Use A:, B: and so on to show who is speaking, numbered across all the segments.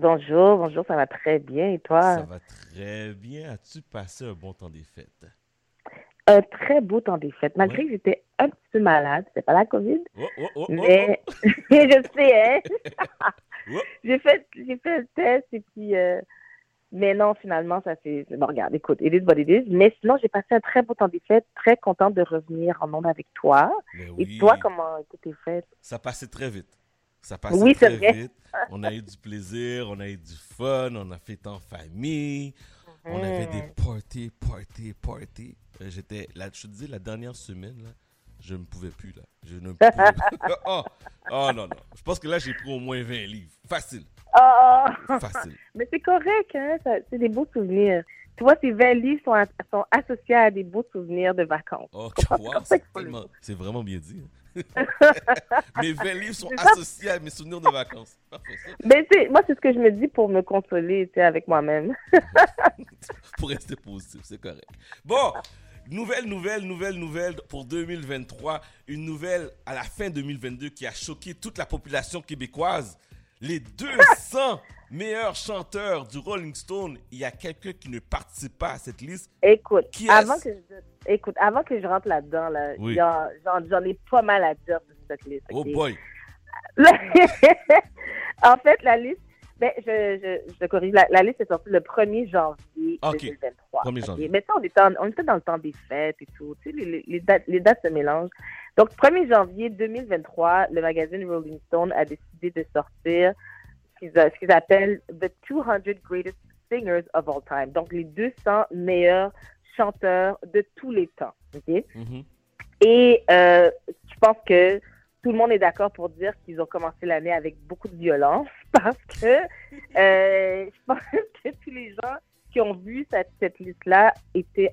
A: Bonjour, bonjour, ça va très bien. Et toi?
B: Ça va très bien. As-tu passé un bon temps des fêtes?
A: Un très beau temps des fêtes. Malgré
B: Ouais.
A: que j'étais un petit peu malade, c'est pas la COVID,
B: Oh, oh, oh,
A: mais je sais, hein? j'ai fait, j'ai fait le test et puis, euh, mais non, finalement, ça s'est. Bon, regarde, écoute, it is what it is. Mais sinon, j'ai passé un très beau temps des fêtes, très contente de revenir en monde avec toi. Et toi, comment étaient tes fêtes?
B: ça passait très vite. Ça
A: Oui, c'est
B: très vite. On a eu du plaisir, on a eu du fun, on a fait en famille. On avait des parties, parties, parties. Euh, J'étais, là, je te dis, la dernière semaine, là, je ne pouvais plus, là. Je ne pouvais oh, oh non, non. Je pense que là, j'ai pris au moins 20 livres. Facile,
A: Oh!
B: facile.
A: Mais c'est correct, hein? C'est des beaux souvenirs. Tu vois, ces 20 livres sont, associés à des beaux souvenirs de vacances.
B: Oh, wow,
A: C'est
B: vraiment bien dit. Mes 20 livres sont associés à mes souvenirs de vacances.
A: Mais c'est, moi, c'est ce que je me dis pour me consoler, tu avec moi-même.
B: pour rester positif, c'est correct. Bon, nouvelle, nouvelle, nouvelle, nouvelle pour 2023. Une nouvelle à la fin 2022 qui a choqué toute la population québécoise. Les 200 meilleurs chanteurs du Rolling Stone. Il y a quelqu'un qui ne participe pas à cette liste.
A: Écoute,
B: Qui
A: avant que je, écoute, avant que je rentre là-dedans, là,
B: Oui.
A: j'en, ai pas mal à dire sur cette liste.
B: Oh
A: ok?
B: boy.
A: en fait, la liste, ben, je, je, je corrige, la, la liste est sortie le 1er janvier
B: Ok.
A: 2023.
B: 1er
A: ok?
B: janvier.
A: Mais ça, on était, en- on était dans le temps des fêtes et tout. Tu sais, les, les dates, les dates se mélangent. Donc, 1er janvier 2023, le magazine Rolling Stone a décidé de sortir ce qu'ils, appellent The 200 Greatest Singers of All Time. Donc, les 200 meilleurs chanteurs de tous les temps. ok?
B: Mhm.
A: Et euh, je pense que tout le monde est d'accord pour dire qu'ils ont commencé l'année avec beaucoup de violence parce que euh, je pense que tous les gens qui ont vu cette, cette liste-là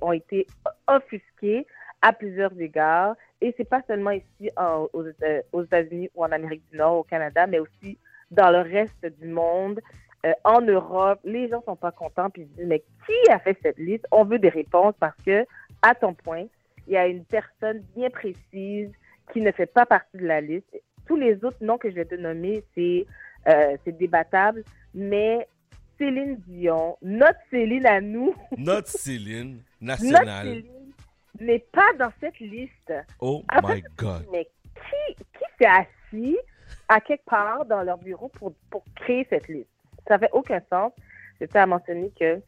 A: ont été offusqués à plusieurs égards. Et c'est pas seulement ici en- aux, Éta- aux États-Unis ou en Amérique du Nord, au Canada, mais aussi dans le reste du monde. Euh, en Europe, les gens sont pas contents puis ils disent mais qui a fait cette liste? On veut des réponses parce que à ton point, il y a une personne bien précise qui ne fait pas partie de la liste. Tous les autres noms que je vais te nommer, c'est euh, c'est débattable, mais Céline Dion, notre Céline à nous,
B: Notre Céline
A: notre
B: nationale.
A: Céline n'est pas dans cette liste.
B: Oh
A: En
B: my God.
A: Mais qui, qui s'est assis à quelque part dans leur bureau pour, pour créer cette liste? Ça fait aucun sens. Tiens à mentionner que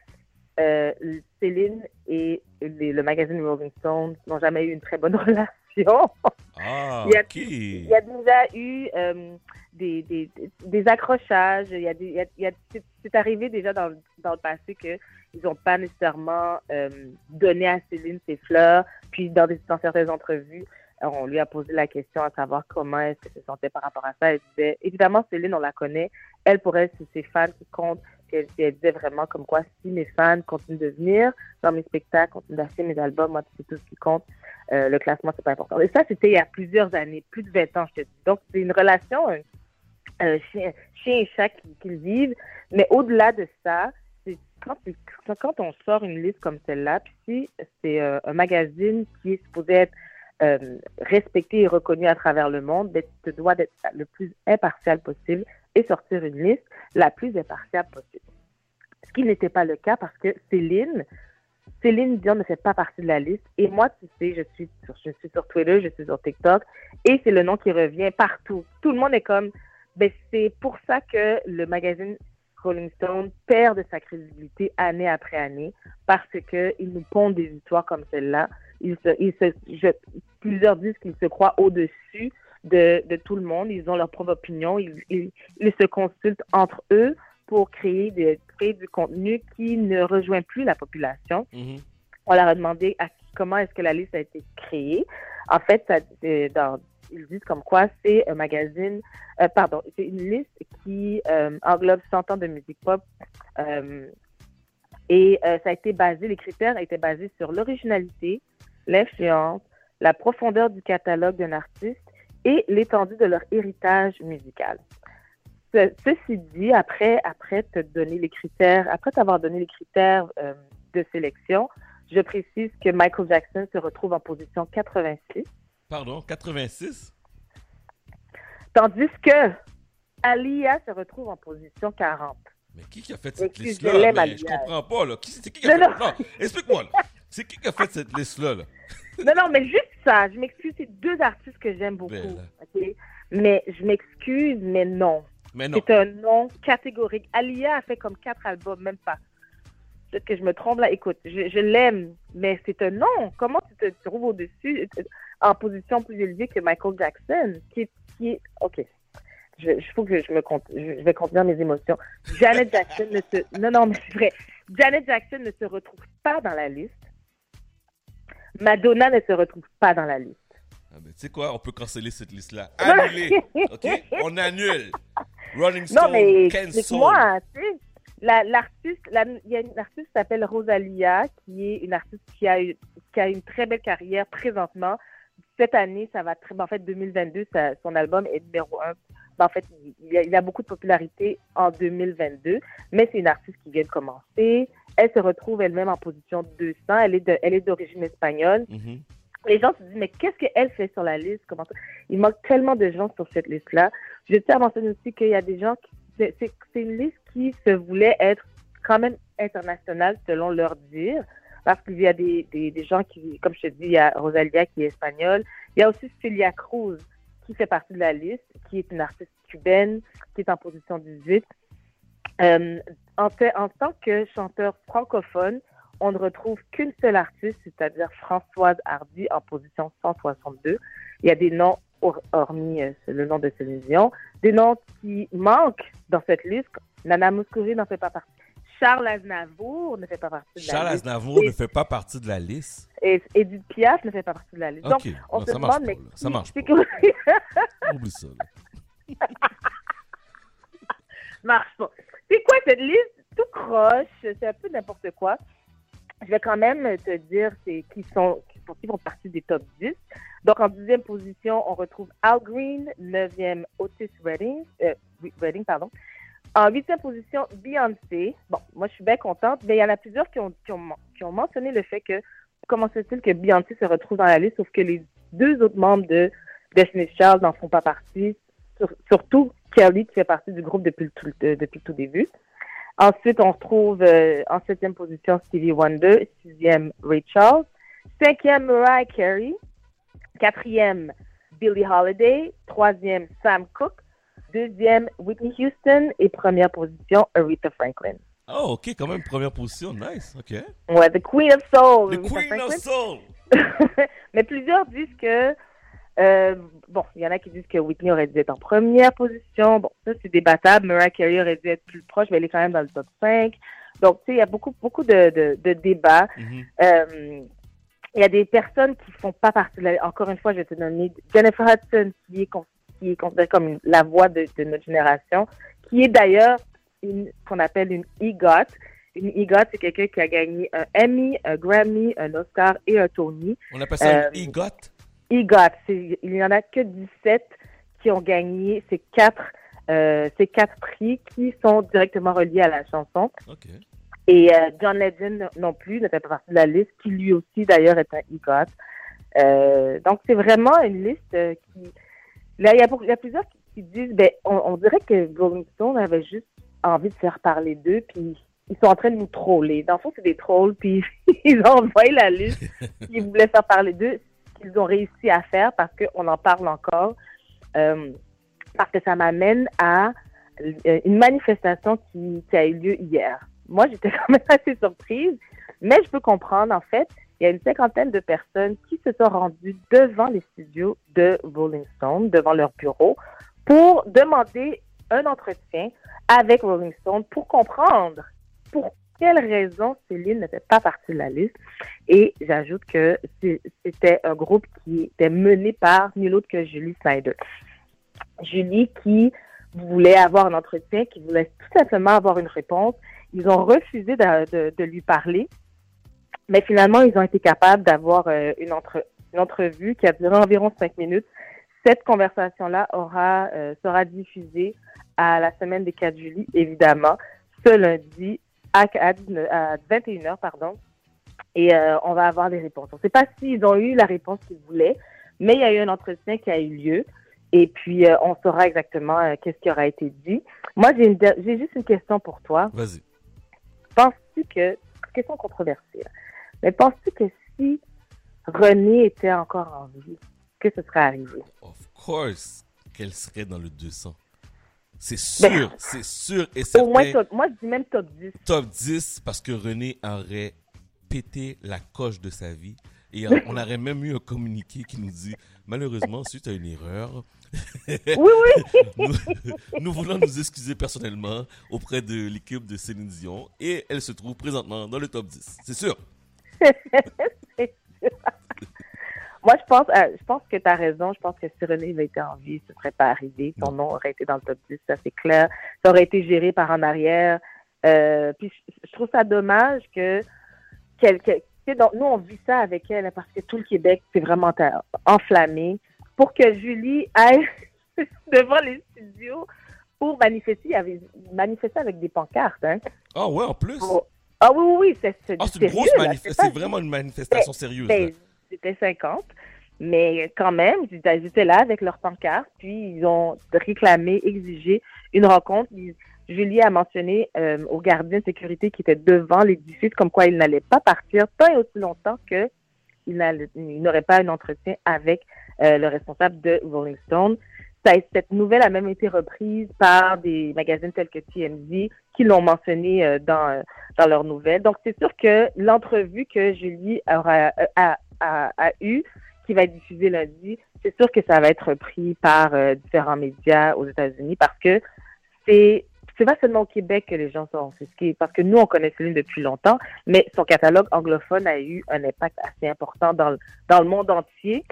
A: euh, Céline et les- le magazine Rolling Stone n'ont jamais eu une très bonne relation.
B: Ah,
A: Il y a-. Il y a déjà eu euh, des, des, des accrochages. Il y a des, il y a- c'est- arrivé déjà dans, le- dans le passé qu'ils n'ont pas nécessairement euh, donné à Céline ses fleurs. Puis dans, des, dans certaines entrevues, on lui a posé la question à savoir comment qu'elle se sentait par rapport à ça. Elle disait, évidemment, Céline, on la connaît. Elle, pour elle, c'est ses fans qui comptent. Puis elle, elle disait vraiment comme quoi, si mes fans continuent de venir dans mes spectacles, continuent d'acheter mes albums, moi, c'est tout ce qui compte. Euh, le classement, c'est pas important. Et ça, c'était il y a plusieurs années, plus de 20 ans, je te dis. Donc, c'est une relation euh, euh, chien, chien et chat qui- qu'ils vivent. Mais au-delà de ça, quand- quand on sort une liste comme celle-là, puis si c'est euh, un magazine qui est supposé être euh, respecté et reconnu à travers le monde, ben, tu dois d'être le plus impartial possible et sortir une liste la plus impartiale possible. Ce qui n'était pas le cas parce que Céline, Céline Dion ne fait pas partie de la liste. Et moi, tu sais, je suis sur, Twitter, je suis sur TikTok, et c'est le nom qui revient partout. Tout le monde est comme, ben, c'est pour ça que le magazine Rolling Stone perd de sa crédibilité année après année, parce que il nous pondent des histoires comme celle-là. Ils se, ils se, je- plusieurs disent qu'ils se croient au-dessus de, de tout le monde. Ils ont leur propre opinion. Ils, ils, ils se consultent entre eux pour créer, des, créer du contenu qui ne rejoint plus la population.
B: Mhm.
A: On leur a demandé à, comment est-ce que la liste a été créée. En fait, ça, dans, ils disent comme quoi c'est un magazine, euh, pardon, c'est une liste qui euh, englobe 100 ans de musique pop. euh, et euh, ça a été basé, les critères étaient basés sur l'originalité, l'influence, la profondeur du catalogue d'un artiste et l'étendue de leur héritage musical. Ce- ceci dit, après, après te donner les critères, après t'avoir donné les critères euh, de sélection, je précise que Michael Jackson se retrouve en position 86,
B: Pardon, 86?
A: tandis que Alia se retrouve en position 40.
B: Mais qui qui a fait cette liste-là?
A: je
B: comprends pas, là. Qui, c'est qui qui a
A: Non,
B: fait... Non, explique-moi, là. C'est qui qui a fait cette liste-là, là?
A: Non, non, mais juste ça. Je m'excuse, c'est deux artistes que j'aime beaucoup. Ok? Mais je m'excuse, mais non.
B: Mais non.
A: C'est un non catégorique. Alia a fait comme quatre albums, même pas. Peut-être que je me trompe là. Écoute, je, je l'aime, mais c'est un non. Comment tu te trouves au-dessus, euh, en position plus élevée que Michael Jackson, qui est, qui est... ok. Je, faut que je me compte, je, je vais contenir mes émotions. Janet Jackson ne se, non, non, mais c'est vrai. Janet Jackson ne se retrouve pas dans la liste. Madonna ne se retrouve pas dans la liste.
B: Ah, ben, tu sais quoi? On peut canceller cette liste-là.
A: Non,
B: Annuler. OK? On annule. Rolling
A: Non,
B: Stone,
A: mais
B: cancel.
A: explique-moi, tu sais. La- L'artiste, la- il y a une artiste qui s'appelle Rosalia, qui est une artiste qui a, eu- qui a une très belle carrière présentement. Cette année, ça va très ben, En fait, 2022, ça- son album est numéro un. Ben, en fait, il, il a, il a beaucoup de popularité en 2022, mais c'est une artiste qui vient de commencer. Elle se retrouve elle-même en position 200. Elle est de- elle est d'origine espagnole
B: Mhm.
A: les gens se disent, mais qu'est-ce qu'elle fait sur la liste? Comment ça? Il manque tellement de gens sur cette liste-là. Je tiens à mentionner aussi qu'il y a des gens qui. C'est c'est- c'est une liste qui se voulait être quand même internationale selon leur dire. Parce qu'il y a des, des, des gens qui, comme je te dis, il y a Rosalia qui est espagnole. Il y a aussi Celia Cruz qui fait partie de la liste, qui est une artiste cubaine, qui est en position 18. Euh, en, fait- en tant que chanteur francophone, on ne retrouve qu'une seule artiste, c'est-à-dire Françoise Hardy en position 162. Il y a des noms, hor- hormis euh, le nom de Céline Dion, des noms qui manquent dans cette liste. Nana Mouskouri n'en fait pas partie. Charles Aznavour ne fait pas partie de la
B: Charles
A: liste.
B: Aznavour
A: Et-
B: ne fait pas partie de la liste.
A: Et Edith Piaf ne fait pas partie de la liste. Donc, on
B: Non,
A: se
B: ça marche
A: demande, mais
B: là. Ça marche pas. Oublie ça, là.
A: marche pas. C'est quoi cette liste? Tout croche, c'est un peu n'importe quoi. Je vais quand même te dire c'est qui sont qui font, partie des top 10. Donc en dixième position, on retrouve Al Green, neuvième Otis Redding, euh, Redding pardon. En huitième position, Beyoncé. Bon, moi je suis bien contente, mais il y en a plusieurs qui ont, qui ont, mentionné le fait que comment se fait-il que Beyoncé se retrouve dans la liste, sauf que les deux autres membres de Destiny's Child n'en font pas partie, Sur- surtout Kelly qui fait partie du groupe depuis le tout, de- depuis le tout début. Ensuite, on retrouve euh, en septième position Stevie Wonder, sixième Ray Charles, cinquième Mariah Carey, quatrième Billie Holiday, troisième Sam Cooke, deuxième Whitney Houston et première position Aretha Franklin.
B: Oh, OK, quand même, première position. Nice. OK.
A: Ouais, The Queen of Soul.
B: The Queen of. Soul.
A: Mais plusieurs disent que, euh, bon, il y en a qui disent que Whitney aurait dû être en première position. Bon, ça, c'est débattable. Mariah Carey aurait dû être plus proche, mais elle est quand même dans le top 5. Donc, tu sais, il y a beaucoup, beaucoup de, de, de débats.
B: Mhm.
A: Euh, il y a des personnes qui font pas partie de la... Encore une fois, je vais te donner Jennifer Hudson, qui est, con- qui est considérée comme une- la voix de, de notre génération, qui est d'ailleurs une qu'on appelle une EGOT. Une EGOT, c'est quelqu'un qui a gagné un Emmy, un Grammy, un Oscar et un Tony.
B: On appelle ça
A: Euh,
B: une EGOT?
A: EGOT, il n'y en a que 17 qui ont gagné ces quatre, euh, ces quatre prix qui sont directement reliés à la chanson. Et euh, John Legend non plus ne fait pas partie de la liste, qui lui aussi d'ailleurs est un EGOT. Euh, donc c'est vraiment une liste euh, qui... Là, il y a, y plusieurs qui, qui disent, ben, on, on dirait que Rolling Stone avait juste envie de faire parler d'eux, puis ils sont en train de nous troller. Dans le fond, c'est des trolls, puis ils ont envoyé la liste qu'ils voulaient faire parler d'eux, qu'ils ont réussi à faire parce qu'on en parle encore. Euh, parce que ça m'amène à euh, une manifestation qui, qui a eu lieu hier. Moi, j'étais quand même assez surprise, mais je peux comprendre, en fait, il y a une cinquantaine de personnes qui se sont rendues devant les studios de Rolling Stone, devant leur bureau, pour demander un entretien avec Rolling Stone pour comprendre pour quelle raison Céline ne fait pas partie de la liste? Et j'ajoute que c'était un groupe qui était mené par nul autre que Julie Snyder. Julie qui voulait avoir un entretien, qui voulait tout simplement avoir une réponse. Ils ont refusé de, de- de lui parler, mais finalement, ils ont été capables d'avoir euh, une, entre- une entrevue qui a duré environ cinq minutes. Cette conversation-là aura euh, sera diffusée à la semaine des 4 juillet, évidemment, ce lundi à, à, 19 à 21h, pardon. Et euh, on va avoir des réponses. On ne sait pas s'ils ont eu la réponse qu'ils voulaient, mais il y a eu un entretien qui a eu lieu. Et puis, euh, on saura exactement euh, qu'est-ce qui aura été dit. Moi, j'ai juste une question pour toi.
B: Vas-y.
A: Penses-tu que, question controversée, mais penses-tu que si René était encore en vie, que ce serait arrivé?
B: Of course qu'elle serait dans le 200. C'est
A: Ben,
B: sûr, c'est sûr et
A: Au moins,
B: certain.
A: top- moi, je dis même top 10.
B: Top 10 parce que René aurait pété la coche de sa vie. Et on aurait même eu un communiqué qui nous dit malheureusement, suite à une erreur,
A: Oui, oui.
B: nous, nous voulons nous excuser personnellement auprès de l'équipe de Céline Dion et elle se trouve présentement dans le top 10. C'est sûr.
A: Moi, je pense, euh, je pense que tu as raison. Je pense que si René avait été en vie, ce serait pas arrivé. Son nom aurait été dans le top 10, ça c'est clair. Ça aurait été géré par en arrière. Euh, puis je, trouve ça dommage que, qu'elle- que- tu sais, donc, nous, on vit ça avec elle parce que tout le Québec s'est vraiment enflammé. Pour que Julie aille devant les studios pour manifester, il avait manifesté avec des pancartes. Hein,
B: Ah ouais, en plus?
A: pour- Ah oui, oui, oui, c'est
B: Ah, une grosse manifestation. C'est vraiment une manifestation sérieuse.
A: ben. C'était 50. Mais quand même, ils étaient ils là avec leur pancarte, puis ils ont réclamé, exigé une rencontre. Ils- Julie a mentionné euh, aux gardiens de sécurité qui étaient devant l'édifice comme quoi il n'allait pas partir tant et aussi longtemps que il n'allait- il n'aurait pas un entretien avec euh, le responsable de Rolling Stone. Ça, cette nouvelle a même été reprise par des magazines tels que TMZ qui l'ont mentionné euh, dans, euh, dans leurs nouvelles. Donc, c'est sûr que l'entrevue que Julie aura, a, a, a eue, qui va être diffusée lundi, c'est sûr que ça va être repris par euh, différents médias aux États-Unis parce que c'est c'est pas seulement au Québec que les gens sont offusqués, parce que nous, on connaît Céline depuis longtemps, mais son catalogue anglophone a eu un impact assez important dans le, dans le monde entier.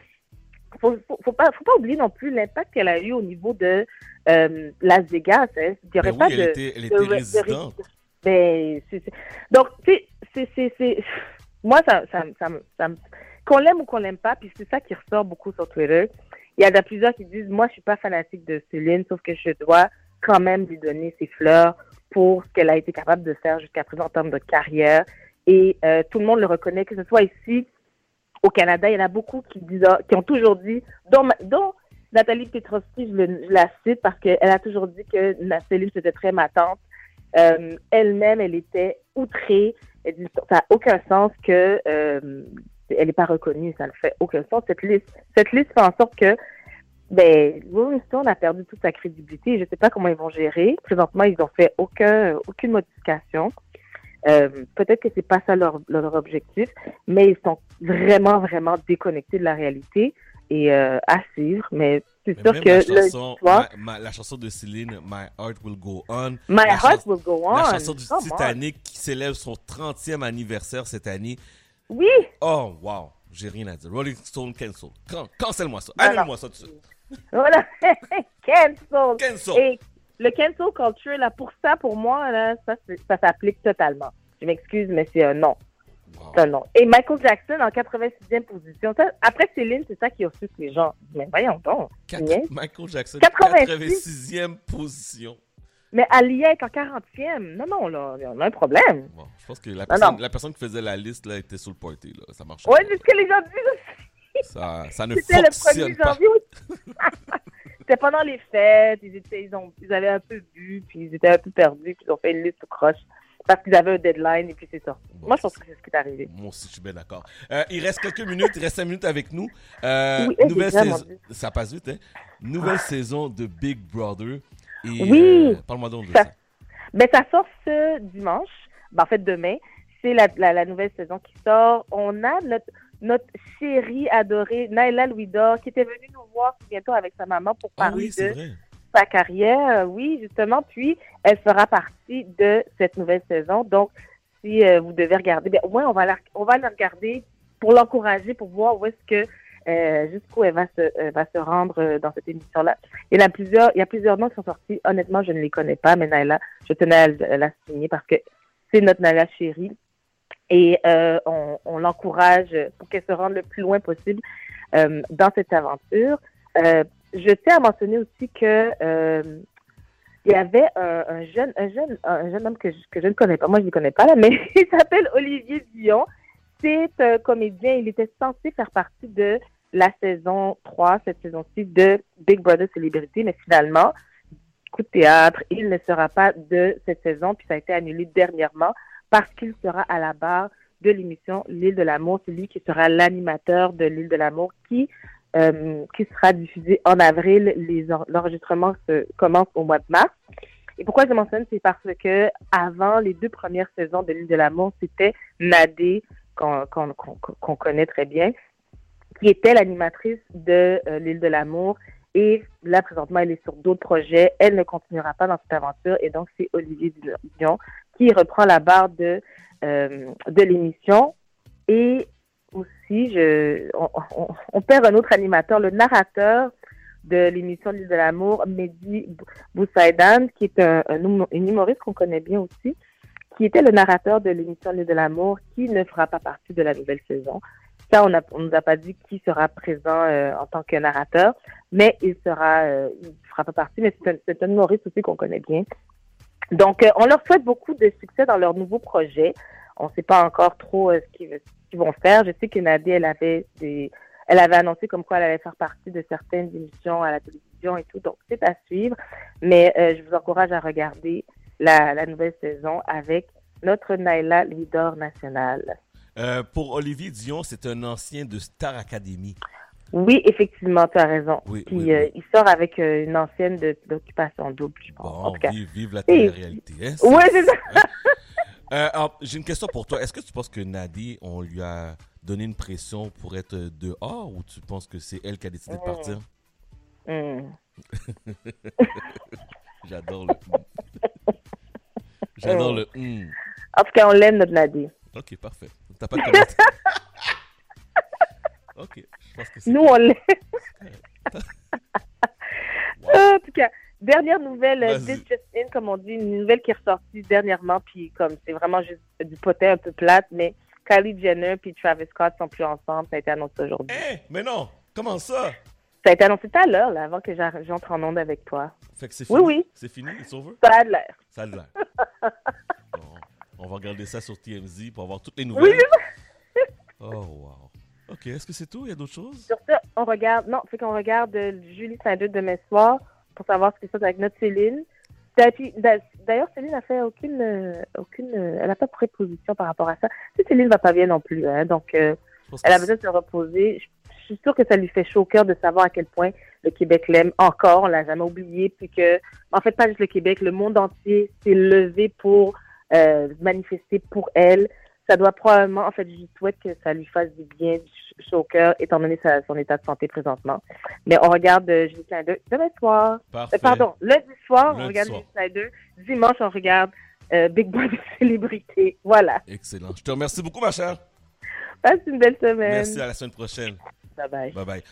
A: Faut, faut, faut pas, faut pas oublier non plus l'impact qu'elle a eu au niveau de euh, Las Vegas. Hein. Il y aurait
B: Ben
A: pas
B: oui,
A: de,
B: elle était, elle était
A: de-
B: résidente.
A: ben, donc, tu sais, c'est, moi, ça, ça, ça, ça me- qu'on l'aime ou qu'on l'aime pas, puis c'est ça qui ressort beaucoup sur Twitter. Il y en a plusieurs qui disent, moi, je suis pas fanatique de Céline, sauf que je dois quand même lui donner ses fleurs pour ce qu'elle a été capable de faire jusqu'à présent en termes de carrière. Et euh, tout le monde le reconnaît, que ce soit ici, au Canada, il y en a beaucoup qui disent, ah, qui ont toujours dit, dont, Nathalie Petrovski, je, la cite parce qu'elle a toujours dit que Céline c'était très ma tante. Euh, elle-même, elle était outrée. Elle dit, ça n'a aucun sens que euh, elle n'est pas reconnue. Ça ne fait aucun sens. Cette liste, cette liste fait en sorte que ben, Rolling Stone a perdu toute sa crédibilité. Je ne sais pas comment ils vont gérer. Présentement, ils n'ont fait aucun, aucune modification. Euh, Peut-être que c'est pas ça leur, leur objectif, mais ils sont vraiment, vraiment déconnectés de la réalité et euh, à suivre. Mais c'est sûr que
B: la chanson,
A: soir,
B: ma- ma- la chanson de Céline, My Heart Will Go On.
A: My Heart Will Go On.
B: La chanson du
A: Come on.
B: Titanic qui célèbre son 30e anniversaire cette année.
A: Oui,
B: Oh, wow. J'ai rien à dire. Rolling Stone cancel. Can- Cancelle-moi ça. Annule-moi ça tout de suite.
A: voilà. cancel.
B: Cancel.
A: Et le cancel culture, là, pour ça, pour moi, là, ça, s'applique totalement. Je m'excuse, mais c'est un non.
B: Wow.
A: C'est un non. Et Michael Jackson en 86e position. Ça, après Céline, c'est ça qui offusque les gens. Mais voyons donc.
B: Quatre-. Michael Jackson,
A: 86.
B: 86e position.
A: Mais Alia est en 40e. Non, non, là, on a un problème.
B: Bon, je pense que la personne,
A: non.
B: la personne qui faisait la liste là, était sur le party. Là. Ça marche pas.
A: c'est ce que les gens disent aussi.
B: Ça, ça ne
A: C'était le
B: fonctionne
A: 1er
B: pas.
A: janvier. oui. C'était pendant les fêtes. Ils, étaient, ils, ont, ils avaient un peu bu, puis ils étaient un peu perdus, puis ils ont fait une liste croche. Parce qu'ils avaient un deadline, et puis c'est.
B: Bon,
A: Moi, je pense que c'est ce qui est arrivé.
B: Moi aussi, je suis bien d'accord. Euh, il reste quelques minutes, il reste cinq minutes avec nous. Euh,
A: Oui, eh,
B: nouvelle saison, ça passe vite, hein? Nouvelle saison de Big Brother. Et,
A: Oui.
B: euh, Parle-moi donc de
A: Ça-
B: ça.
A: Ben, ça sort ce dimanche. Ben, en fait, demain. C'est la, la, la nouvelle saison qui sort. On a notre, notre chérie adorée, Naila Louidor, qui était venue nous voir bientôt avec sa maman pour
B: Ah
A: parler
B: oui,
A: de
B: vrai.
A: sa carrière. Euh, Oui, justement. Puis, elle fera partie de cette nouvelle saison. Donc, si euh, vous devez regarder, ben, au moins, on va la, on va la regarder pour l'encourager, pour voir où est-ce que, euh, jusqu'où elle va se, euh, va se rendre euh, dans cette émission-là. Il y a plusieurs, il y a plusieurs noms qui sont sortis. Honnêtement, je ne les connais pas, mais Naila, je tenais à, la signer parce que c'est notre Naila chérie. Et on, on l'encourage pour qu'elle se rende le plus loin possible dans cette aventure. Je tiens à mentionner aussi que il y avait un, un jeune, un jeune, un jeune homme que je, que je ne connais pas. Moi, je ne le connais pas là, mais il s'appelle Olivier Dion. C'est un comédien. Il était censé faire partie de la saison 3, cette saison-ci, de Big Brother Celebrity, mais finalement, coup de théâtre, il ne sera pas de cette saison, puis ça a été annulé dernièrement parce qu'il sera à la barre de l'émission L'île de l'amour. C'est lui qui sera l'animateur de L'île de l'amour qui euh, qui sera diffusé en avril. L'enregistrement commence au mois de mars. Et pourquoi je mentionne, c'est parce que avant les deux premières saisons de l'île de l'amour, c'était Nadé qu'on connaît très bien, qui était l'animatrice de euh, l'île de l'amour. Et là, présentement, elle est sur d'autres projets. Elle ne continuera pas dans cette aventure. Et donc, c'est Olivier Dion qui reprend la barre de, euh, de l'émission. Et aussi, on, perd un autre animateur, le narrateur de l'émission L'île de l'amour, Mehdi Boussaïdan, qui est un, un, humoriste qu'on connaît bien aussi, qui était le narrateur de l'émission L'île de l'amour, qui ne fera pas partie de la nouvelle saison. On ne nous a pas dit qui sera présent euh, en tant que narrateur, mais il sera, euh, il fera pas partie, mais c'est un, humoriste aussi qu'on connaît bien. Donc, euh, on leur souhaite beaucoup de succès dans leur nouveau projet. On ne sait pas encore trop ce qu'ils vont faire. Je sais que elle avait elle avait annoncé comme quoi elle allait faire partie de certaines émissions à la télévision et tout. Donc, c'est à suivre. Mais je vous encourage à regarder la, la nouvelle saison avec notre Naila, leader national.
B: Euh, pour Olivier Dion, c'est un ancien de Star Academy.
A: Oui, effectivement, tu as raison. Oui, Puis euh, il sort avec euh, une ancienne d'occupation double, je pense.
B: Bon, vive, vive, la télé-réalité. Hein,
A: oui, c'est ça.
B: J'ai une question pour toi. Est-ce que tu penses que Nadie, on lui a donné une pression pour être dehors ou tu penses que c'est elle qui a décidé de hmm. partir? Hmm. J'adore le. J'adore le.
A: En tout cas, on l'aime, notre Nadie.
B: Ok, parfait. T'as pas de commentaire. ok, je pense que c'est.
A: Nous, on l'aime. En tout cas, dernière nouvelle, euh, This Just In, comme on dit, une nouvelle qui est ressortie dernièrement, puis comme c'est vraiment juste du potin un peu plate, mais Kylie Jenner puis Travis Scott sont plus ensemble, ça a été annoncé aujourd'hui.
B: Eh, mais non, comment ça?
A: Ça a été annoncé tout à l'heure, là, avant que j'entre en onde avec toi.
B: Fait que c'est fini?
A: Oui, oui.
B: C'est fini, it's over?
A: Ça a l'air.
B: Ça a l'air. On va regarder ça sur TMZ pour avoir toutes les nouvelles. Oui. oh, wow. OK. Est-ce que c'est tout? Il y a d'autres choses?
A: Sur ça, on regarde. Non, c'est qu'on regarde euh, Julie Saint-Denis demain soir pour savoir ce qui se passe avec notre Céline. D'ailleurs, Céline n'a fait aucune, euh, aucune, euh, elle n'a pas pris position par rapport à ça. Céline va pas bien non plus, hein, donc elle a besoin de se reposer. Je, suis sûre que ça lui fait chaud au cœur de savoir à quel point le Québec l'aime encore. On l'a jamais oublié, puis que, en fait, pas juste le Québec, le monde entier s'est levé pour euh, manifester pour elle. Ça doit probablement, en fait, je souhaite que ça lui fasse du bien, du au cœur, étant donné son état de santé présentement. Mais on regarde euh, Julie Snyder demain soir. Euh, pardon, lundi soir, on regarde Julie Snyder. Dimanche, on regarde euh, Big Brother Célébrité. Voilà.
B: Excellent. Je te remercie beaucoup, ma chère.
A: Passe une belle semaine.
B: Merci, à la semaine prochaine.
A: Bye bye.
B: Bye bye.